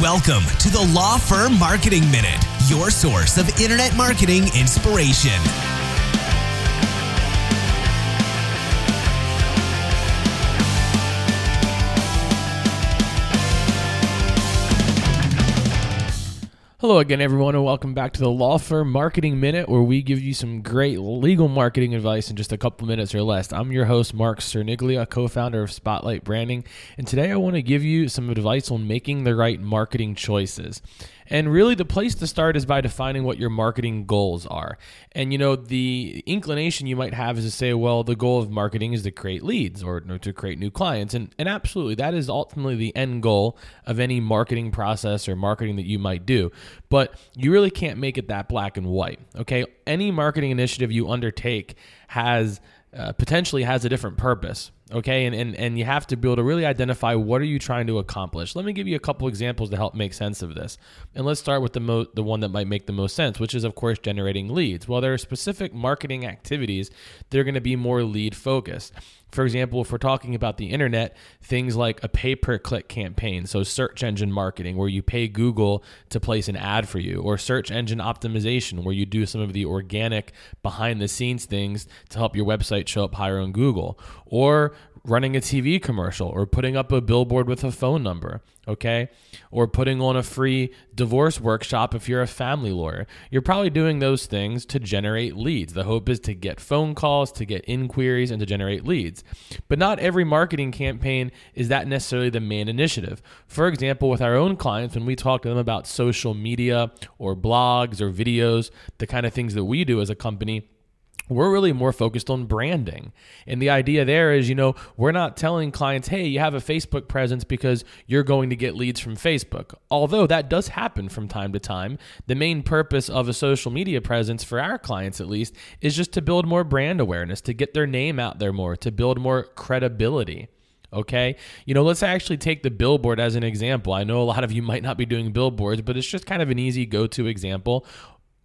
Welcome to the Law Firm Marketing Minute, your source of internet marketing inspiration. Hello again, everyone, and welcome back to the Law Firm Marketing Minute, where we give you some great legal marketing advice in just a couple minutes or less. I'm your host, Marc Cerniglia, co founder of Spotlight Branding, and today I want to give you some advice on making the right marketing choices. And really, the place to start is by defining what your marketing goals are. And, you know, the inclination you might have is to say, well, the goal of marketing is to create leads or, or to create new clients. And, and absolutely, that is ultimately the end goal of any marketing process or marketing that you might do. But you really can't make it that black and white. Okay. Any marketing initiative you undertake has uh, potentially has a different purpose okay and, and and you have to be able to really identify what are you trying to accomplish let me give you a couple examples to help make sense of this and let's start with the mo- the one that might make the most sense which is of course generating leads well there are specific marketing activities that are going to be more lead focused for example, if we're talking about the internet, things like a pay per click campaign, so search engine marketing, where you pay Google to place an ad for you, or search engine optimization, where you do some of the organic behind the scenes things to help your website show up higher on Google, or running a TV commercial or putting up a billboard with a phone number, okay? Or putting on a free divorce workshop if you're a family lawyer. You're probably doing those things to generate leads. The hope is to get phone calls, to get inquiries, and to generate leads. But not every marketing campaign is that necessarily the main initiative. For example, with our own clients, when we talk to them about social media or blogs or videos, the kind of things that we do as a company, we're really more focused on branding. And the idea there is, you know, we're not telling clients, hey, you have a Facebook presence because you're going to get leads from Facebook. Although that does happen from time to time. The main purpose of a social media presence, for our clients at least, is just to build more brand awareness, to get their name out there more, to build more credibility. Okay. You know, let's actually take the billboard as an example. I know a lot of you might not be doing billboards, but it's just kind of an easy go to example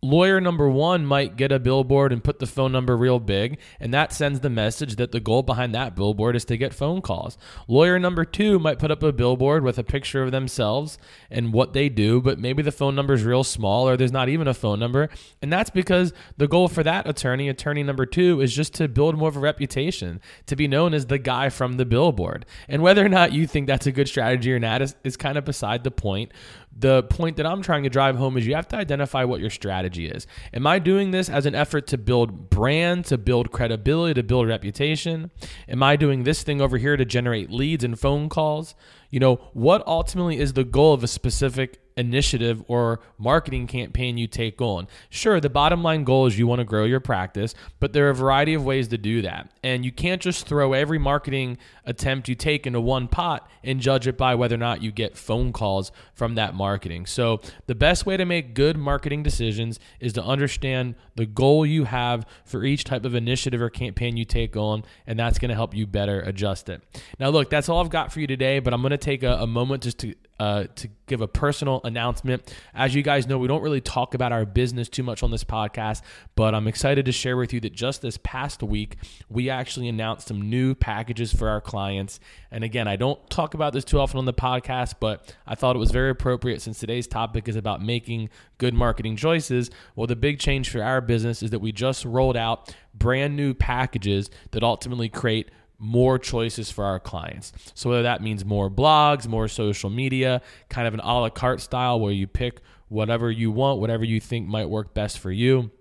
lawyer number one might get a billboard and put the phone number real big, and that sends the message that the goal behind that billboard is to get phone calls. Lawyer number two might put up a billboard with a picture of themselves and what they do, but maybe the phone number is real small or there's not even a phone number. And that's because the goal for that attorney, attorney number two, is just to build more of a reputation, to be known as the guy from the billboard. And whether or not you think that's a good strategy or not is, is kind of beside the point the point that I'm trying to drive home is you have to identify what your strategy is. Am I doing this as an effort to build brand, to build credibility, to build reputation? Am I doing this thing over here to generate leads and phone calls? You know, what ultimately is the goal of a specific initiative or marketing campaign you take on. Sure, the bottom line goal is you want to grow your practice, but there are a variety of ways to do that. And you can't just throw every marketing attempt you take into one pot and judge it by whether or not you get phone calls from that marketing. So, the best way to make good marketing decisions is to understand the goal you have for each type of initiative or campaign you take on, and that's going to help you better adjust it. Now, look, that's all I've got for you today, but I'm going to take a, a moment just to uh, to give a personal announcement. As you guys know, we don't really talk about our business too much on this podcast, but I'm excited to share with you that just this past week, we actually announced some new packages for our clients. And again, I don't talk about this too often on the podcast, but I thought it was very appropriate since today's topic is about making good marketing choices. Well, the big change for our business is that we just rolled out brand new packages that ultimately create more choices for our clients. So whether that means more blogs, more social media, kind of an a la carte style where you pick whatever you want, whatever you think might work best for you.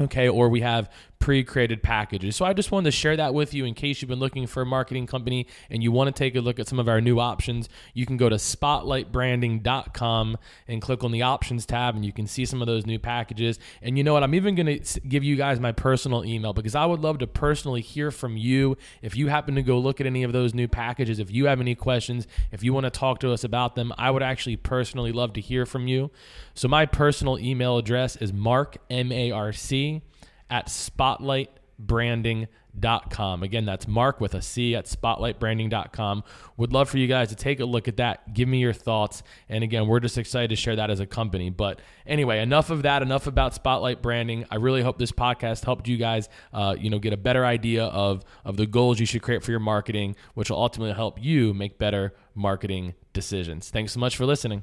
Okay, or we have pre-created packages. So I just wanted to share that with you in case you've been looking for a marketing company and you want to take a look at some of our new options. You can go to spotlightbranding.com and click on the options tab and you can see some of those new packages. And you know what? I'm even going to give you guys my personal email because I would love to personally hear from you if you happen to go look at any of those new packages, if you have any questions, if you want to talk to us about them, I would actually personally love to hear from you. So my personal email address is marc m a r c at spotlightbranding.com. Again, that's Marc with a C at spotlightbranding.com. Would love for you guys to take a look at that. Give me your thoughts. And again, we're just excited to share that as a company. But anyway, enough of that. Enough about Spotlight Branding. I really hope this podcast helped you guys, uh, you know, get a better idea of of the goals you should create for your marketing, which will ultimately help you make better marketing decisions. Thanks so much for listening.